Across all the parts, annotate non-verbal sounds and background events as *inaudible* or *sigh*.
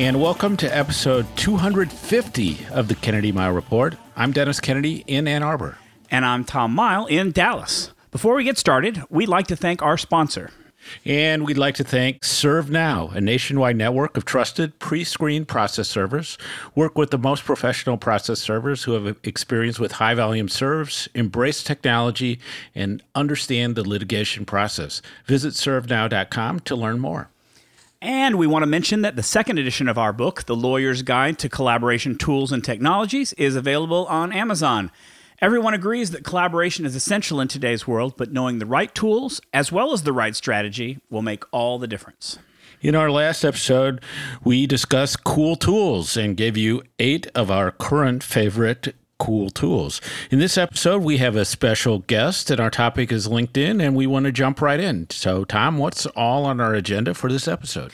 And welcome to episode 250 of the Kennedy Mighell Report. I'm Dennis Kennedy in Ann Arbor. And I'm Tom Mighell in Dallas. Before we get started, we'd like to thank our sponsor. And we'd like to thank ServeNow, a nationwide network of trusted pre screened process servers. Work with the most professional process servers who have experience with high volume serves, embrace technology, and understand the litigation process. Visit servenow.com to learn more. And we want to mention that the second edition of our book, The Lawyer's Guide to Collaboration Tools and Technologies, is available on Amazon. Everyone agrees that collaboration is essential in today's world, but knowing the right tools as well as the right strategy will make all the difference. In our last episode, we discussed cool tools and gave you eight of our current favorite cool tools. In this episode, we have a special guest, and our topic is LinkedIn, and we want to jump right in. So, Tom, what's all on our agenda for this episode?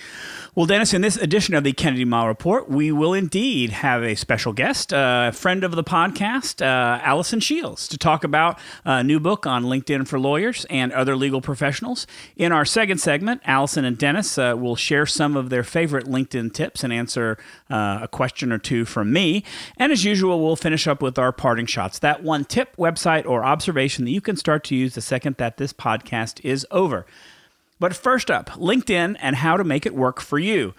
Well, Dennis, in this edition of the Kennedy Mighell Report, we will indeed have a special guest, a uh, friend of the podcast, uh, Allison Shields, to talk about a new book on LinkedIn for lawyers and other legal professionals. In our second segment, Allison and Dennis uh, will share some of their favorite LinkedIn tips and answer uh, a question or two from me. And as usual, we'll finish up with our parting shots that one tip, website, or observation that you can start to use the second that this podcast is over. But first up, LinkedIn and how to make it work for you.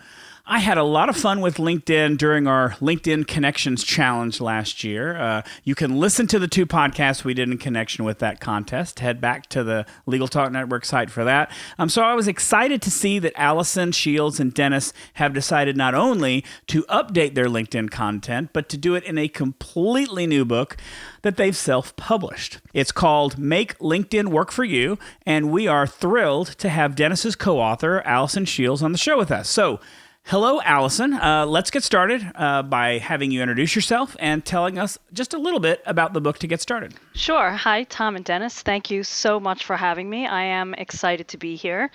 I had a lot of fun with LinkedIn during our LinkedIn Connections Challenge last year. Uh, you can listen to the two podcasts we did in connection with that contest. Head back to the Legal Talk Network site for that. Um, so I was excited to see that Allison, Shields, and Dennis have decided not only to update their LinkedIn content, but to do it in a completely new book that they've self published. It's called Make LinkedIn Work for You, and we are thrilled to have Dennis's co author, Allison Shields, on the show with us. So, Hello, Allison. Uh, let's get started uh, by having you introduce yourself and telling us just a little bit about the book to get started. Sure. Hi, Tom and Dennis. Thank you so much for having me. I am excited to be here.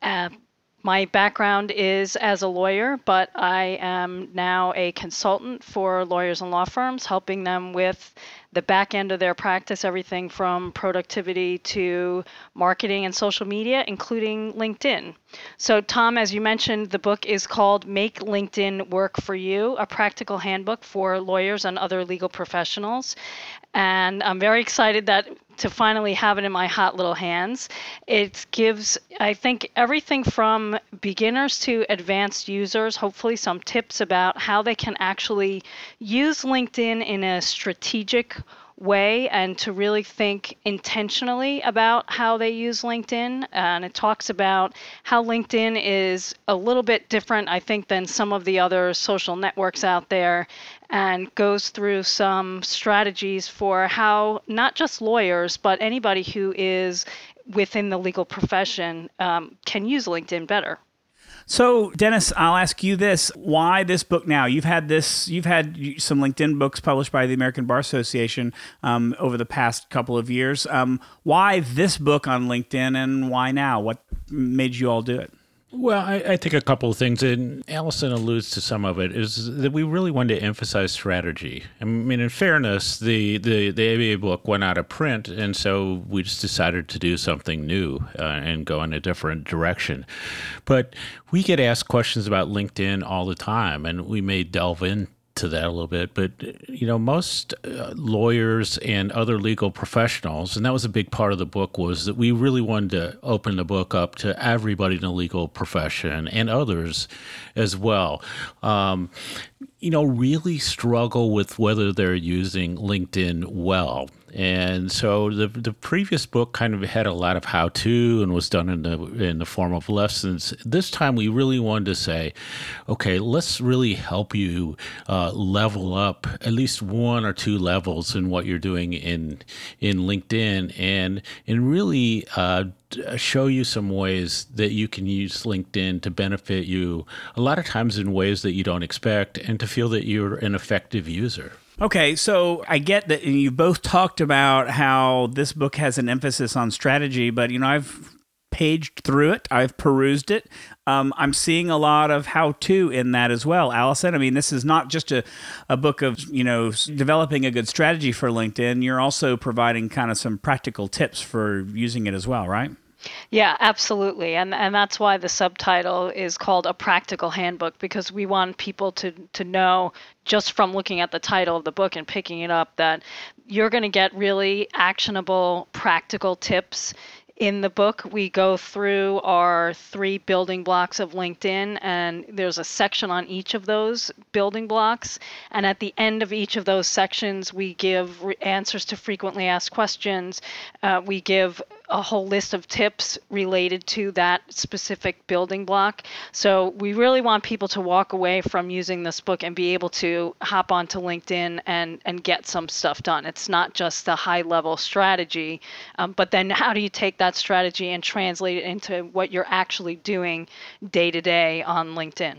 Uh, my background is as a lawyer, but I am now a consultant for lawyers and law firms, helping them with the back end of their practice, everything from productivity to marketing and social media, including LinkedIn. So, Tom, as you mentioned, the book is called Make LinkedIn Work for You, a practical handbook for lawyers and other legal professionals. And I'm very excited that to finally have it in my hot little hands. It gives, I think, everything from beginners to advanced users, hopefully, some tips about how they can actually use LinkedIn in a strategic way and to really think intentionally about how they use LinkedIn. And it talks about how LinkedIn is a little bit different, I think, than some of the other social networks out there and goes through some strategies for how not just lawyers, but anybody who is within the legal profession um, can use LinkedIn better. So, Dennis, I'll ask you this: Why this book now? You've had this, you've had some LinkedIn books published by the American Bar Association um, over the past couple of years. Um, why this book on LinkedIn, and why now? What made you all do it? Well, I, I, think a couple of things, and Allison alludes to some of it, is that we really wanted to emphasize strategy. I mean, in fairness, the, the, the ABA book went out of print, and so we just decided to do something new uh, and go in a different direction. But we get asked questions about LinkedIn all the time, and we may delve in to that a little bit, but you know, most uh, lawyers and other legal professionals, and that was a big part of the book, was that we really wanted to open the book up to everybody in the legal profession and others as well. Um, you know, really struggle with whether they're using LinkedIn well. And so the the previous book kind of had a lot of how to and was done in the in the form of lessons. This time we really wanted to say, okay, let's really help you uh, level up at least one or two levels in what you're doing in in LinkedIn and and really. Uh, show you some ways that you can use LinkedIn to benefit you a lot of times in ways that you don't expect and to feel that you're an effective user. Okay, so I get that you both talked about how this book has an emphasis on strategy, but you know, I've paged through it, I've perused it. Um, I'm seeing a lot of how to in that as well. Allison, I mean, this is not just a, a book of, you know, developing a good strategy for LinkedIn. You're also providing kind of some practical tips for using it as well, right? Yeah, absolutely. And and that's why the subtitle is called A Practical Handbook because we want people to to know just from looking at the title of the book and picking it up that you're going to get really actionable practical tips in the book, we go through our three building blocks of LinkedIn, and there's a section on each of those building blocks. And at the end of each of those sections, we give re- answers to frequently asked questions. Uh, we give a whole list of tips related to that specific building block. So we really want people to walk away from using this book and be able to hop onto LinkedIn and and get some stuff done. It's not just the high level strategy, um, but then how do you take that strategy and translate it into what you're actually doing day to day on LinkedIn?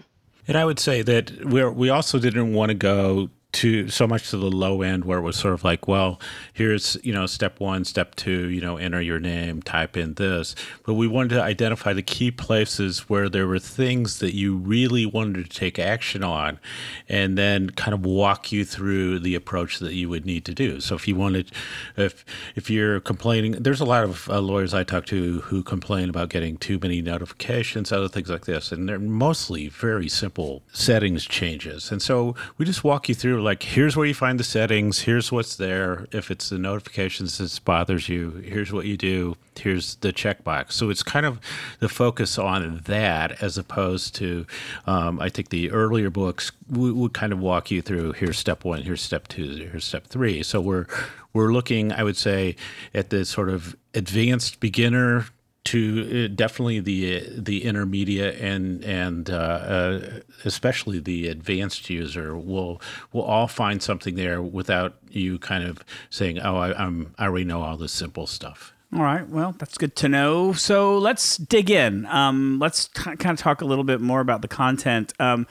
And I would say that we we also didn't want to go to so much to the low end where it was sort of like, well, here's, you know, step one, step two, you know, enter your name, type in this. But we wanted to identify the key places where there were things that you really wanted to take action on and then kind of walk you through the approach that you would need to do. So if you wanted, if, if you're complaining, there's a lot of uh, lawyers I talk to who complain about getting too many notifications, other things like this. And they're mostly very simple settings changes. And so we just walk you through like here's where you find the settings. Here's what's there. If it's the notifications that bothers you here's what you do. Here's the checkbox. So it's kind of the focus on that as opposed to um, i think the earlier books would, kind of walk you through here's step one here's step two here's step three. So we're we're looking i would say at the sort of advanced beginner to uh, definitely the the intermediate and and uh, uh, especially the advanced user will will all find something there without you kind of saying, "Oh, I, I'm I already know all this simple stuff." All right. Well, that's good to know. So let's dig in. Um, let's t- kind of talk a little bit more about the content. Um,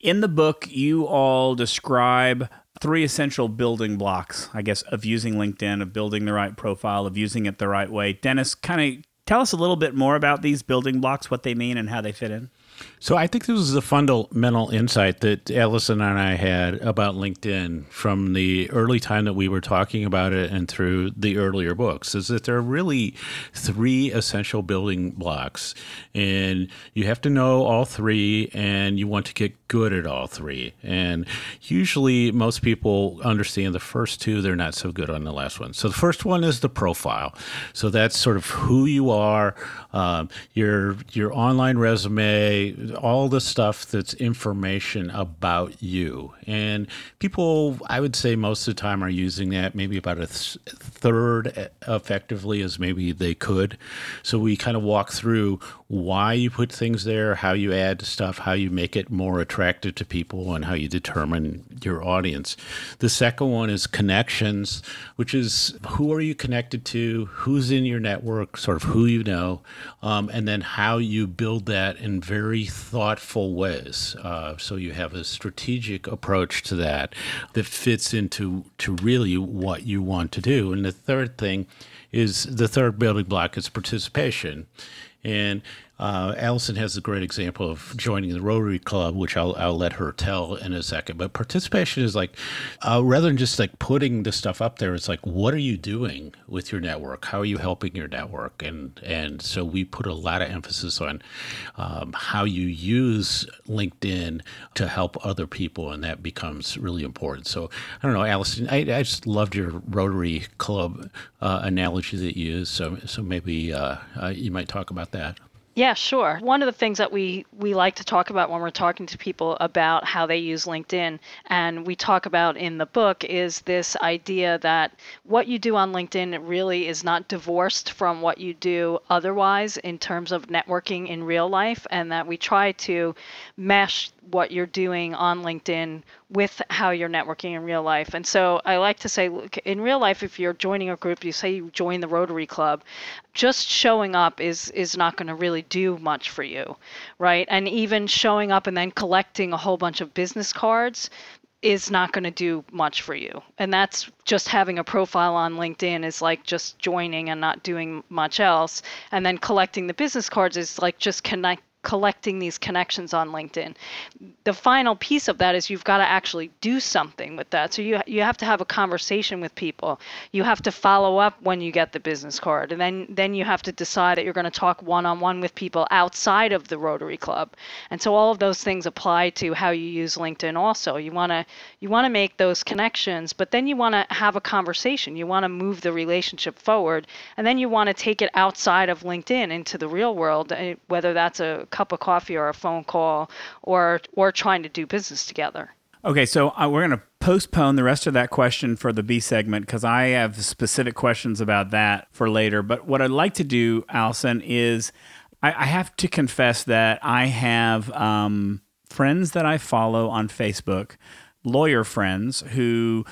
in the book, you all describe three essential building blocks, I guess, of using LinkedIn, of building the right profile, of using it the right way. Dennis, kind of Tell us a little bit more about these building blocks, what they mean, and how they fit in. So I think this was a fundamental insight that Allison and I had about LinkedIn from the early time that we were talking about it and through the earlier books is that there are really three essential building blocks and you have to know all three and you want to get good at all three. And usually most people understand the first two, they're not so good on the last one. So the first one is the profile. So that's sort of who you are, um, your your online resume, all the stuff that's information about you. And people, I would say most of the time, are using that maybe about a th- third effectively as maybe they could. So we kind of walk through why you put things there, how you add stuff, how you make it more attractive to people, and how you determine your audience. The second one is connections, which is who are you connected to, who's in your network, sort of who you know, um, and then how you build that in very thoughtful ways. Uh, so you have a strategic approach to that that fits into to really what you want to do. And the third thing is the third building block is participation. And uh, Allison has a great example of joining the Rotary Club, which I'll, I'll let her tell in a second. But participation is like, uh, rather than just like putting the stuff up there, it's like, what are you doing with your network? How are you helping your network? And and so we put a lot of emphasis on um, how you use LinkedIn to help other people, and that becomes really important. So I don't know, Allison, I, I just loved your Rotary Club uh, analogy that you used. So so maybe uh, uh, you might talk about that. Yeah, sure. One of the things that we we like to talk about when we're talking to people about how they use LinkedIn and we talk about in the book is this idea that what you do on LinkedIn really is not divorced from what you do otherwise in terms of networking in real life and that we try to mesh what you're doing on LinkedIn with how you're networking in real life. And so I like to say, look, in real life, if you're joining a group, you say you join the Rotary Club, just showing up is is not going to really do much for you, right? And even showing up and then collecting a whole bunch of business cards is not going to do much for you. And that's just having a profile on LinkedIn is like just joining and not doing much else. And then collecting the business cards is like just connect collecting these connections on LinkedIn. The final piece of that is you've got to actually do something with that. So you you have to have a conversation with people. You have to follow up when you get the business card, and then then you have to decide that you're going to talk one on one with people outside of the Rotary Club. And so all of those things apply to how you use LinkedIn. Also, you want to you want to make those connections, but then you want to have a conversation. You want to move the relationship forward, and then you want to take it outside of LinkedIn into the real world, eh, whether that's a cup of coffee or a phone call or or trying to do business together. Okay, so uh, we're going to postpone the rest of that question for the B segment because I have specific questions about that for later. But what I'd like to do, Allison, is I, I have to confess that I have um, friends that I follow on Facebook, lawyer friends who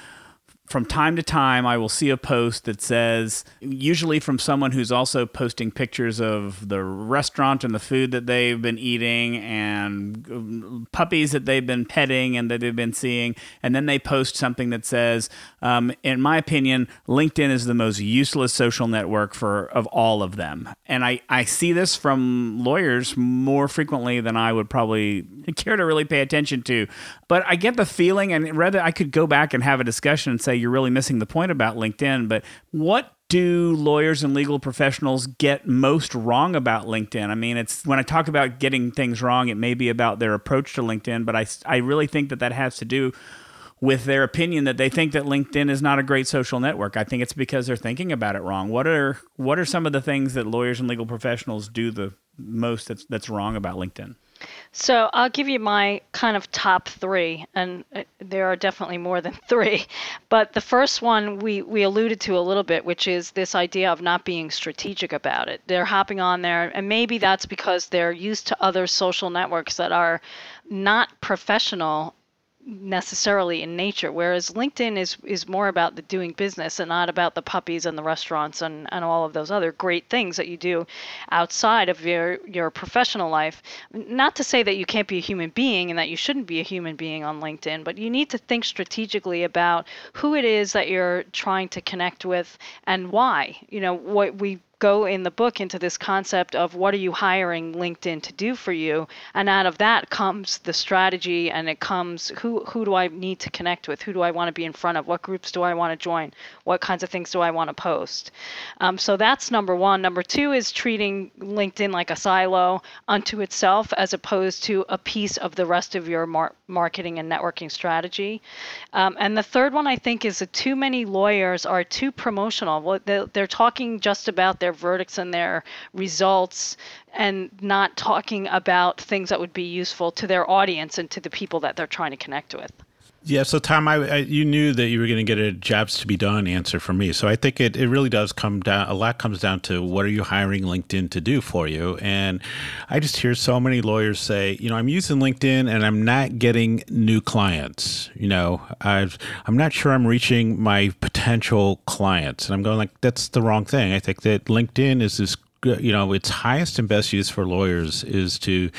from time to time, I will see a post that says, usually from someone who's also posting pictures of the restaurant and the food that they've been eating and um, puppies that they've been petting and that they've been seeing. And then they post something that says, um, in my opinion, LinkedIn is the most useless social network for of all of them. And I, I see this from lawyers more frequently than I would probably *laughs* care to really pay attention to. But I get the feeling, and rather I could go back and have a discussion and say, you're really missing the point about LinkedIn. But what do lawyers and legal professionals get most wrong about LinkedIn? I mean, it's when I talk about getting things wrong, it may be about their approach to LinkedIn, but I, I really think that that has to do with their opinion that they think that LinkedIn is not a great social network. I think it's because they're thinking about it wrong. What are what are some of the things that lawyers and legal professionals do the most that's that's wrong about LinkedIn? So I'll give you my kind of top three, and uh, there are definitely more than *laughs* three. But the first one we, we alluded to a little bit, which is this idea of not being strategic about it. They're hopping on there, and maybe that's because they're used to other social networks that are not professional necessarily in nature whereas linkedin is is more about the doing business and not about the puppies and the restaurants and, and all of those other great things that you do outside of your your professional life. Not to say that you can't be a human being and that you shouldn't be a human being on linkedin but you need to think strategically about who it is that you're trying to connect with and why. You know what we go in the book into this concept of what are you hiring LinkedIn to do for you, and out of that comes the strategy, and it comes who who do I need to connect with, who do I want to be in front of, what groups do I want to join, what kinds of things do I want to post. Um, so that's number one. Number two is treating LinkedIn like a silo unto itself, as opposed to a piece of the rest of your mar- marketing and networking strategy. Um, and the third one I think is that too many lawyers are too promotional. They're talking just about their their verdicts and their results and not talking about things that would be useful to their audience and to the people that they're trying to connect with. Yeah, so Tom, I, I, you knew that you were going to get a jobs to be done answer from me. So I think it, it really does come down, a lot comes down to what are you hiring LinkedIn to do for you? And I just hear so many lawyers say, you know, I'm using LinkedIn and I'm not getting new clients. You know, I've, I'm not sure I'm reaching my potential clients. And I'm going like, that's the wrong thing. I think that LinkedIn is this you know, its highest and best use for lawyers is to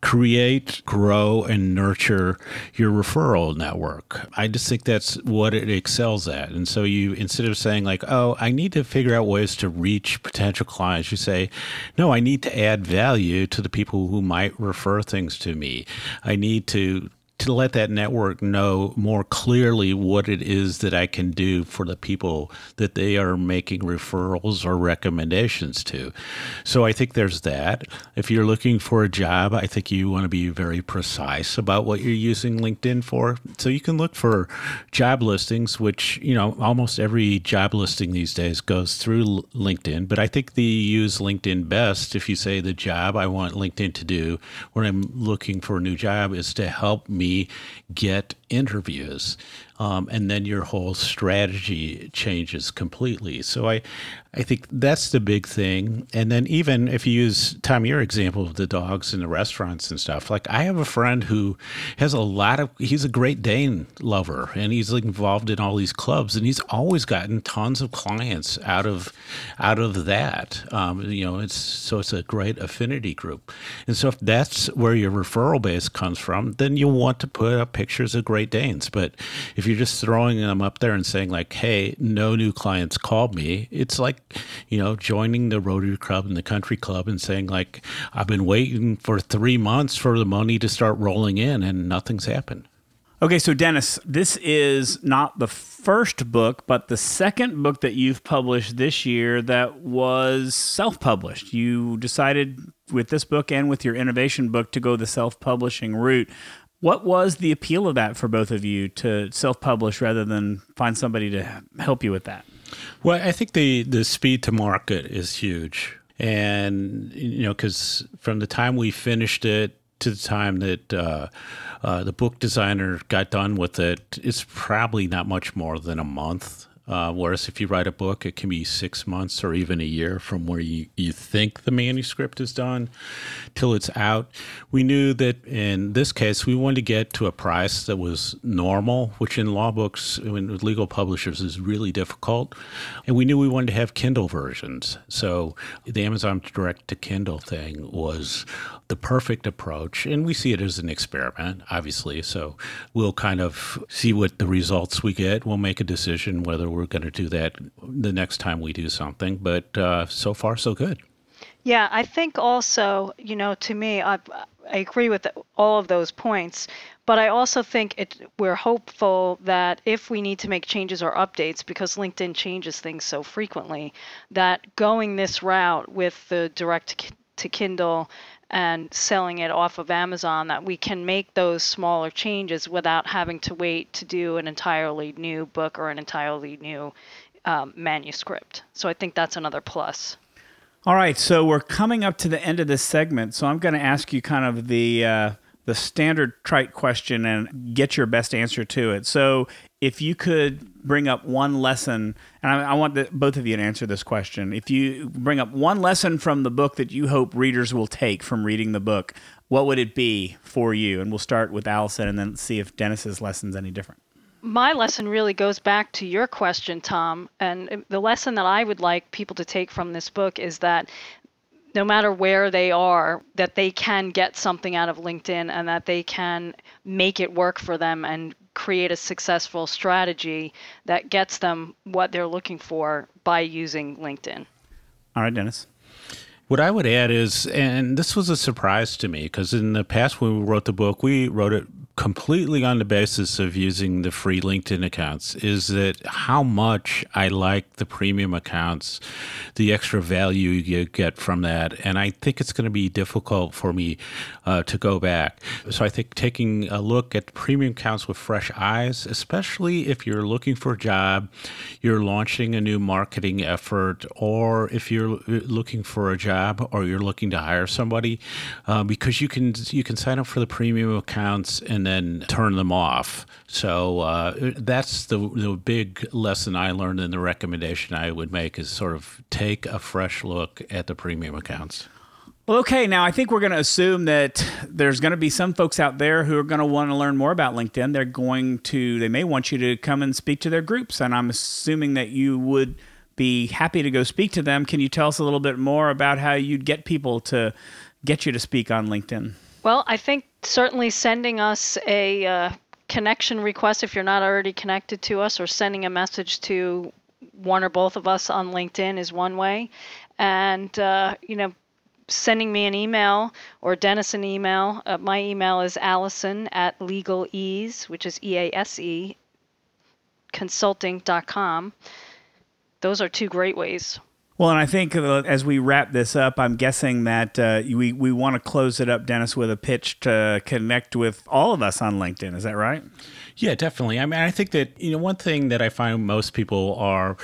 create, grow, and nurture your referral network. I just think that's what it excels at. And so you, instead of saying like, oh, I need to figure out ways to reach potential clients, you say, no, I need to add value to the people who might refer things to me. I need to to let that network know more clearly what it is that I can do for the people that they are making referrals or recommendations to. So I think there's that. If you're looking for a job, I think you want to be very precise about what you're using LinkedIn for. So you can look for job listings, which, you know, almost every job listing these days goes through LinkedIn, but I think they use LinkedIn best if you say the job I want LinkedIn to do when I'm looking for a new job is to help me get interviews um, and then your whole strategy changes completely. So I, I think that's the big thing. And then even if you use Tom, your example of the dogs in the restaurants and stuff, like I have a friend who has a lot of. He's a Great Dane lover, and he's like involved in all these clubs, and he's always gotten tons of clients out of out of that. Um, you know, it's so it's a great affinity group, and so if that's where your referral base comes from, then you want to put up pictures of Great Danes. But if you're just throwing them up there and saying like, "Hey, no new clients called me," it's like you know joining the Rotary Club and the Country Club and saying like, "I've been waiting for three months for the money to start rolling in, and nothing's happened." Okay, so Dennis, this is not the first book, but the second book that you've published this year that was self published. You decided with this book and with your innovation book to go the self publishing route. What was the appeal of that for both of you to self publish rather than find somebody to help you with that? Well, I think the, the speed to market is huge. And, you know, because from the time we finished it to the time that uh, uh, the book designer got done with it, it's probably not much more than a month. Uh, whereas if you write a book, it can be six months or even a year from where you, you think the manuscript is done till it's out. We knew that in this case, we wanted to get to a price that was normal, which in law books, with legal publishers, is really difficult. And we knew we wanted to have Kindle versions. So the Amazon Direct to Kindle thing was the perfect approach. And we see it as an experiment, obviously. So we'll kind of see what the results we get. We'll make a decision whether we're going to do that the next time we do something. But uh, so far, so good. Yeah, I think also, you know, to me, I, I agree with all of those points, but I also think it, we're hopeful that if we need to make changes or updates, because LinkedIn changes things so frequently, that going this route with the direct to Kindle and selling it off of Amazon that we can make those smaller changes without having to wait to do an entirely new book or an entirely new um, manuscript. So I think that's another plus. All right, so we're coming up to the end of this segment, so I'm going to ask you kind of the uh, the standard trite question and get your best answer to it. So, if you could bring up one lesson, and I, I want the, both of you to answer this question. If you bring up one lesson from the book that you hope readers will take from reading the book, what would it be for you? And we'll start with Allison and then see if Dennis's lesson's any different. My lesson really goes back to your question, Tom. And the lesson that I would like people to take from this book is that no matter where they are, that they can get something out of LinkedIn and that they can make it work for them and create a successful strategy that gets them what they're looking for by using LinkedIn. All right, Dennis. What I would add is, and this was a surprise to me because in the past when we wrote the book, we wrote it completely on the basis of using the free LinkedIn accounts is that how much I like the premium accounts, the extra value you get from that. And I think it's going to be difficult for me uh, to go back. So I think taking a look at premium accounts with fresh eyes, especially if you're looking for a job, you're launching a new marketing effort, or if you're looking for a job or you're looking to hire somebody, uh, because you can you can sign up for the premium accounts and and then turn them off. So uh, that's the the big lesson I learned, and the recommendation I would make is sort of take a fresh look at the premium accounts. Well, okay. Now, I think we're going to assume that there's going to be some folks out there who are going to want to learn more about LinkedIn. They're going to, they may want you to come and speak to their groups. And I'm assuming that you would be happy to go speak to them. Can you tell us a little bit more about how you'd get people to get you to speak on LinkedIn? Well, I think certainly sending us a uh, connection request if you're not already connected to us, or sending a message to one or both of us on LinkedIn is one way. And, uh, you know, sending me an email or Dennis an email. Uh, my email is Allison at legalease, which is E A S E, consulting.com. Those are two great ways. Well, and I think uh, as we wrap this up, I'm guessing that uh, we we want to close it up, Dennis, with a pitch to connect with all of us on LinkedIn. Is that right? Yeah, definitely. I mean, I think that you know one thing that I find most people are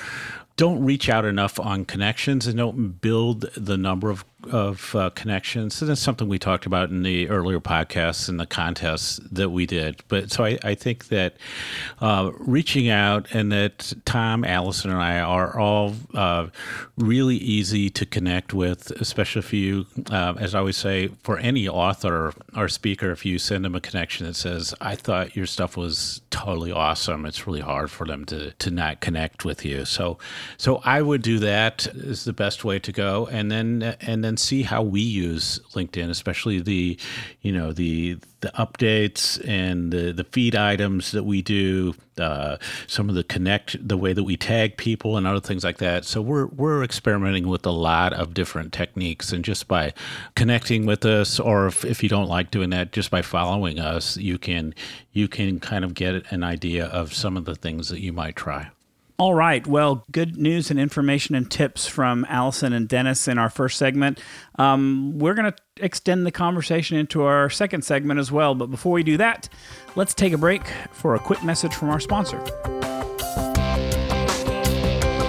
don't reach out enough on connections and don't build the number of of uh, connections. So that's something we talked about in the earlier podcasts and the contests that we did. But so I, I think that uh, reaching out and that Tom, Allison, and I are all uh, really easy to connect with, especially if you, uh, as I always say, for any author or speaker, if you send them a connection that says, I thought your stuff was totally awesome. It's really hard for them to to not connect with you. So so I would do that is the best way to go, and then and then see how we use LinkedIn, especially the you know the the updates and the, the feed items that we do, uh, some of the connect, the way that we tag people and other things like that. So we're we're experimenting with a lot of different techniques, and just by connecting with us, or if, if you don't like doing that, just by following us, you can you can kind of get an idea of some of the things that you might try. All right. Well, good news and information and tips from Allison and Dennis in our first segment. Um, we're going to extend the conversation into our second segment as well. But before we do that, let's take a break for a quick message from our sponsor.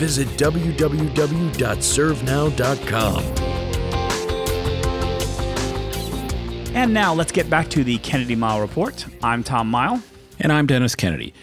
Visit www.servenow.com. And now let's get back to the Kennedy Mighell Report. I'm Tom Mighell. And I'm Dennis Kennedy.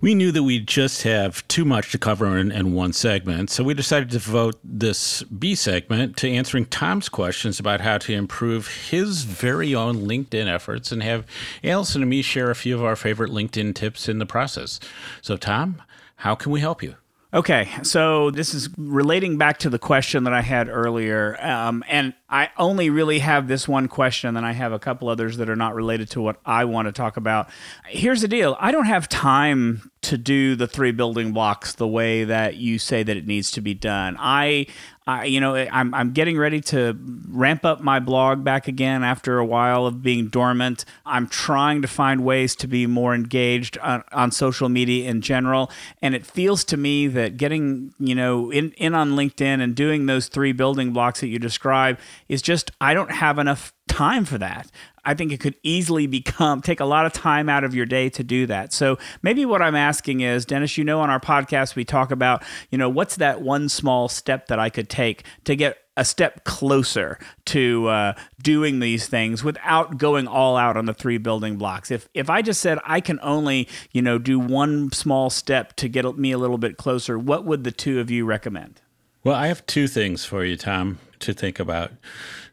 We knew that we'd just have too much to cover in, in, one segment, so we decided to devote this B segment to answering Tom's questions about how to improve his very own LinkedIn efforts and have Allison and me share a few of our favorite LinkedIn tips in the process. So, Tom, how can we help you? Okay, so this is relating back to the question that I had earlier, um, and I only really have this one question, and then I have a couple others that are not related to what I want to talk about. Here's the deal: I don't have time to do the three building blocks the way that you say that it needs to be done. I, I you know, I'm, I'm getting ready to ramp up my blog back again after a while of being dormant. I'm trying to find ways to be more engaged on, on social media in general. And it feels to me that getting, you know, in, in on LinkedIn and doing those three building blocks that you describe is just, I don't have enough time for that. I think it could easily become take a lot of time out of your day to do that. So maybe what I'm asking is, Dennis, you know, on our podcast we talk about, you know, what's that one small step that I could take to get a step closer to uh, doing these things without going all out on the three building blocks. If if I just said I can only you know do one small step to get me a little bit closer, what would the two of you recommend? Well, I have two things for you, Tom, to think about.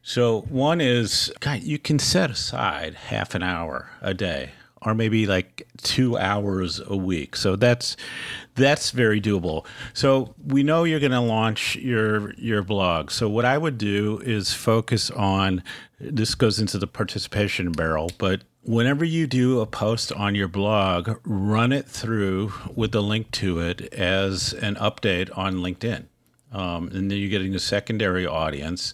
So one is, God, you can set aside half an hour a day or maybe like two hours a week. So that's that's very doable. So we know you're going to launch your your blog. So what I would do is focus on this goes into the participation barrel, but whenever you do a post on your blog, run it through with a link to it as an update on LinkedIn. Um, and then you're getting a secondary audience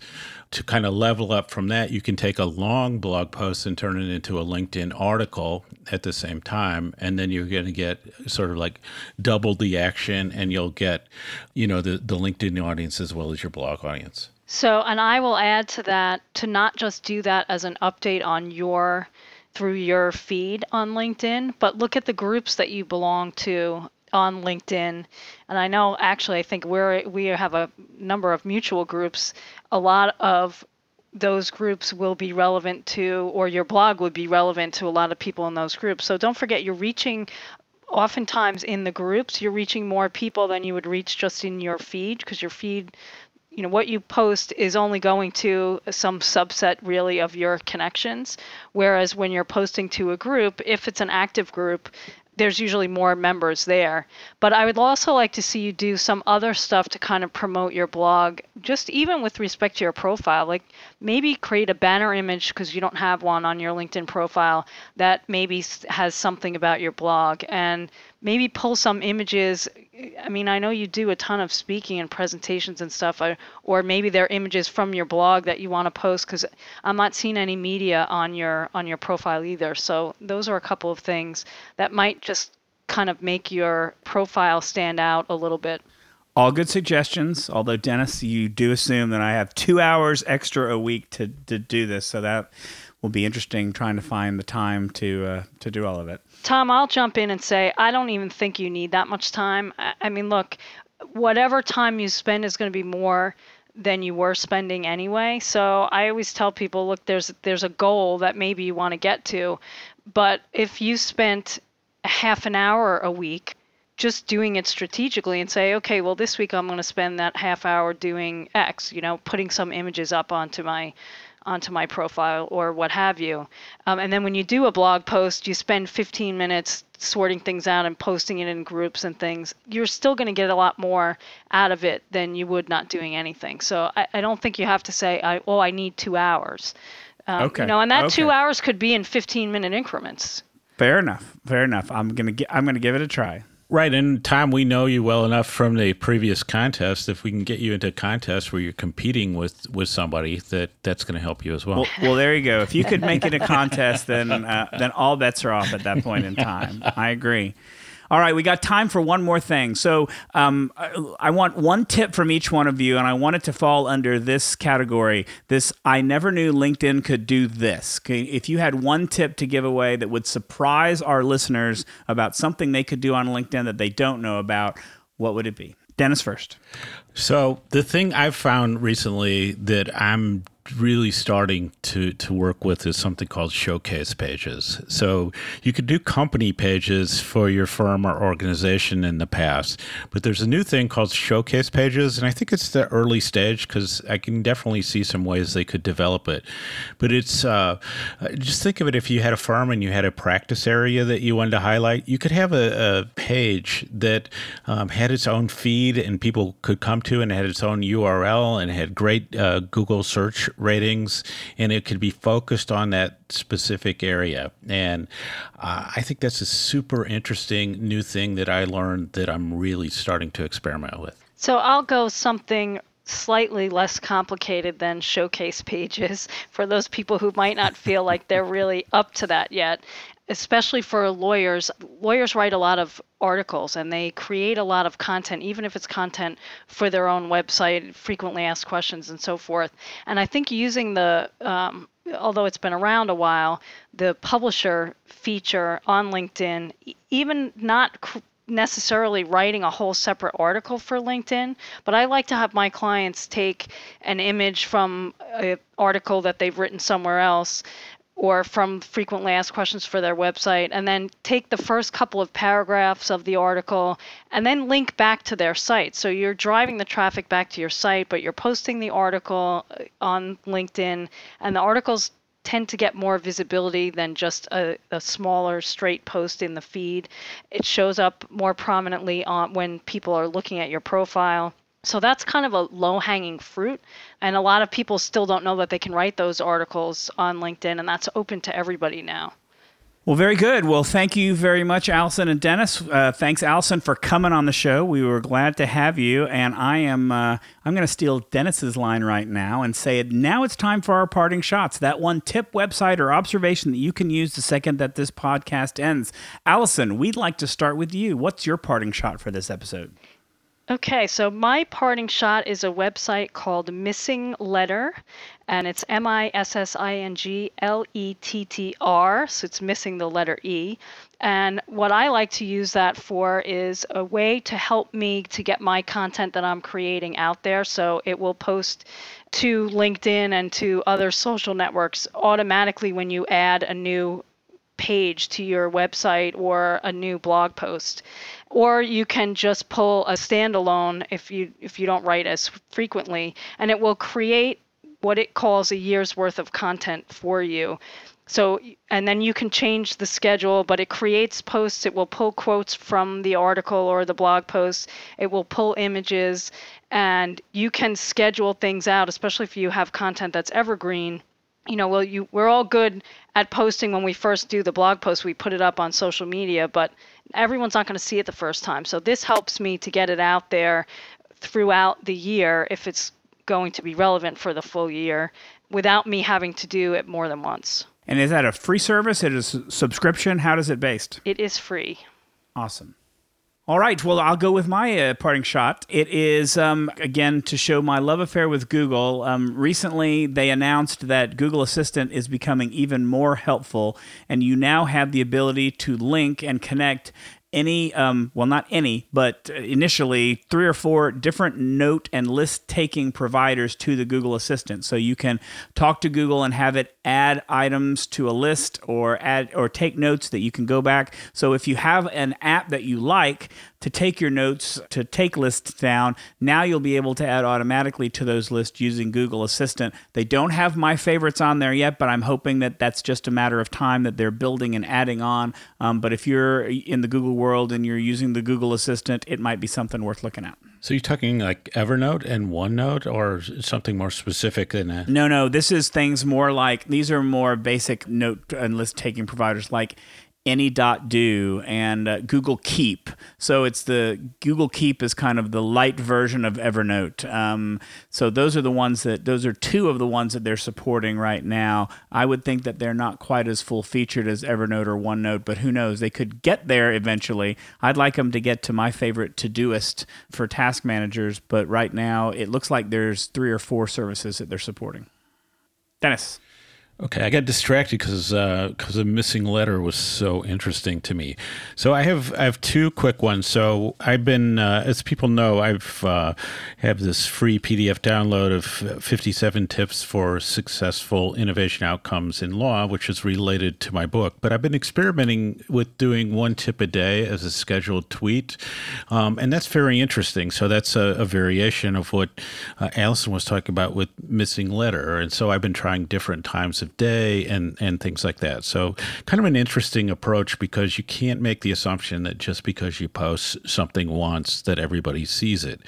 to kind of level up from that, you can take a long blog post and turn it into a LinkedIn article at the same time. And then you're going to get sort of like double the action and you'll get, you know, the, the LinkedIn audience as well as your blog audience. So, and I will add to that to not just do that as an update on your through your feed on LinkedIn, but look at the groups that you belong to on LinkedIn. And I know actually I think we're we have a number of mutual groups. A lot of those groups will be relevant to or your blog would be relevant to a lot of people in those groups. So don't forget you're reaching oftentimes in the groups you're reaching more people than you would reach just in your feed because your feed you know what you post is only going to some subset really of your connections whereas when you're posting to a group if it's an active group there's usually more members there. But I would also like to see you do some other stuff to kind of promote your blog, just even with respect to your profile. Like maybe create a banner image because you don't have one on your LinkedIn profile that maybe has something about your blog and maybe pull some images. I mean, I know you do a ton of speaking and presentations and stuff, or, maybe they're images from your blog that you want to post because I'm not seeing any media on your on your profile either. So those are a couple of things that might just kind of make your profile stand out a little bit. All good suggestions. Although Dennis, you do assume that I have two hours extra a week to to do this, so that will be interesting trying to find the time to uh, to do all of it. Tom, I'll jump in and say I don't even think you need that much time. I, I mean, look, whatever time you spend is going to be more than you were spending anyway. So I always tell people, look, there's there's a goal that maybe you want to get to, but if you spent a half an hour a week just doing it strategically and say, okay, well, this week I'm going to spend that half hour doing X, you know, putting some images up onto my onto my profile or what have you. Um, and then when you do a blog post, you spend 15 minutes sorting things out and posting it in groups and things. You're still going to get a lot more out of it than you would not doing anything. So I, I don't think you have to say, I, oh, I need two hours. Um, okay. You know, and that okay. two hours could be in 15 minute increments. Fair enough. Fair enough. I'm gonna gi- I'm gonna give it a try. Right, and Tom, we know you well enough from the previous contest. If we can get you into a contest where you're competing with with somebody, that that's going to help you as well. well. Well, there you go. If you could make it a contest, then uh, then all bets are off at that point in time. I agree. All right, we got time for one more thing. So um, I, I want one tip from each one of you, and I want it to fall under this category. This I never knew LinkedIn could do this. If you had one tip to give away that would surprise our listeners about something they could do on LinkedIn that they don't know about, what would it be? Dennis first. So the thing I've found recently that I'm really starting to to work with is something called showcase pages. So you could do company pages for your firm or organization in the past, but there's a new thing called showcase pages, and I think it's the early stage because I can definitely see some ways they could develop it. But it's uh, just think of it if you had a firm and you had a practice area that you wanted to highlight, you could have a, a page that um, had its own feed and people could come to and had its own URL and had great uh, Google search ratings, and it could be focused on that specific area. And uh, I think that's a super interesting new thing that I learned that I'm really starting to experiment with. So I'll go something slightly less complicated than showcase pages *laughs* for those people who might not feel like they're really up to that yet especially for lawyers lawyers write a lot of articles and they create a lot of content even if it's content for their own website frequently asked questions and so forth. And i think using the um, although it's been around a while the publisher feature on linkedin even not cr- necessarily writing a whole separate article for LinkedIn, but I like to have my clients take an image from an article that they've written somewhere else or from frequently asked questions for their website and then take the first couple of paragraphs of the article and then link back to their site. So you're driving the traffic back to your site, but you're posting the article uh, on LinkedIn and the articles tend to get more visibility than just a, a smaller straight post in the feed. It shows up more prominently on when people are looking at your profile. So that's kind of a low hanging fruit. And a lot of people still don't know that they can write those articles on LinkedIn, and that's open to everybody now. Well, very good. Well, thank you very much, Allison and Dennis. Uh, thanks, Allison, for coming on the show. We were glad to have you. And I am uh, I'm going to steal Dennis's line right now and say it. now it's time for our parting shots. That one tip, website, or observation that you can use the second that this podcast ends. Allison, we'd like to start with you. What's your parting shot for this episode? Okay, so my parting shot is a website called MissingLettr, and it's M I S S I N G L E T T R, so it's missing the letter E. And what I like to use that for is a way to help me to get my content that I'm creating out there. So it will post to LinkedIn and to other social networks automatically when you add a new page to your website or a new blog post. Or you can just pull a standalone if you if you don't write as frequently and it will create what it calls a year's worth of content for you. So and then you can change the schedule but it creates posts. It will pull quotes from the article or the blog post. It will pull images and you can schedule things out especially if you have content that's evergreen you know, well, you we're all good at posting when we first do the blog post. We put it up on social media, but everyone's not going to see it the first time. So this helps me to get it out there throughout the year if it's going to be relevant for the full year without me having to do it more than once. And is that a free service? It is a subscription? How does it based? It is free. Awesome. All right. Well, I'll go with my uh, parting shot. It is, um, again, to show my love affair with Google. Um, recently, they announced that Google Assistant is becoming even more helpful, and you now have the ability to link and connect any, um, well, not any, but initially three or four different note and list taking providers to the Google Assistant. So you can talk to Google and have it add items to a list or add or take notes that you can go back. So if you have an app that you like, to take your notes, to take lists down. Now you'll be able to add automatically to those lists using Google Assistant. They don't have my favorites on there yet, but I'm hoping that that's just a matter of time that they're building and adding on. Um, but if you're in the Google world and you're using the Google Assistant, it might be something worth looking at. So you're talking like Evernote and OneNote or something more specific than that? No, no. This is things more like these are more basic note and list taking providers like any.do and uh, Google Keep. So it's the Google Keep is kind of the light version of Evernote. Um, so those are the ones that those are two of the ones that they're supporting right now. I would think that they're not quite as full featured as Evernote or OneNote, but who knows? They could get there eventually. I'd like them to get to my favorite Todoist for task managers, but right now it looks like there's three or four services that they're supporting. Dennis. Okay, I got distracted because because uh, a MissingLettr was so interesting to me. So I have I have two quick ones. So I've been, uh, as people know, I've uh, have this free PDF download of 57 tips for successful innovation outcomes in law, which is related to my book. But I've been experimenting with doing one tip a day as a scheduled tweet, um, and that's very interesting. So that's a, a variation of what uh, Allison was talking about with MissingLettr, and so I've been trying different times of day and and things like that. So kind of an interesting approach because you can't make the assumption that just because you post something once that everybody sees it.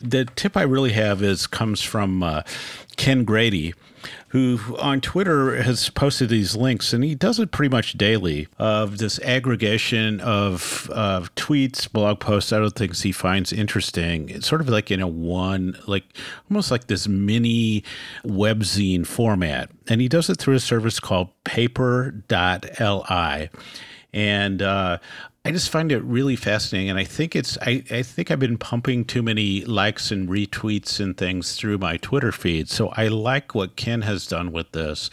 The tip I really have is comes from uh, Ken Grady who on Twitter has posted these links, and he does it pretty much daily of this aggregation of, of tweets, blog posts, other things he finds interesting. It's sort of like in a one, like almost like this mini webzine format. And he does it through a service called paper.li. And uh, I just find it really fascinating, and I think it's I, I think I've been pumping too many likes and retweets and things through my Twitter feed. So I like what Ken has done with this,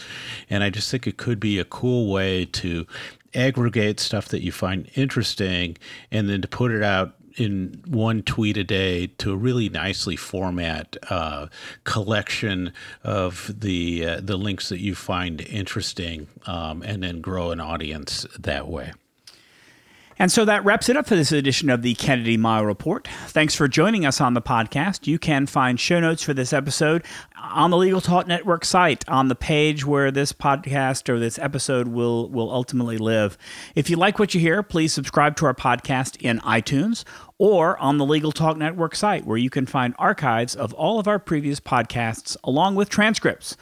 and I just think it could be a cool way to aggregate stuff that you find interesting, and then to put it out in one tweet a day to a really nicely format uh, collection of the uh, the links that you find interesting, um, and then grow an audience that way. And so that wraps it up for this edition of the Kennedy Mighell Report. Thanks for joining us on the podcast. You can find show notes for this episode on the Legal Talk Network site on the page where this podcast or this episode will will ultimately live. If you like what you hear, please subscribe to our podcast in iTunes or on the Legal Talk Network site where you can find archives of all of our previous podcasts along with transcripts.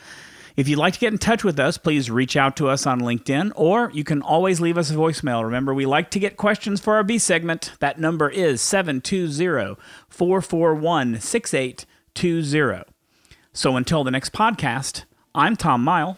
If you'd like to get in touch with us, please reach out to us on LinkedIn, or you can always leave us a voicemail. Remember, we like to get questions for our B segment. That number is 720 441 6820. So until the next podcast, I'm Tom Mighell.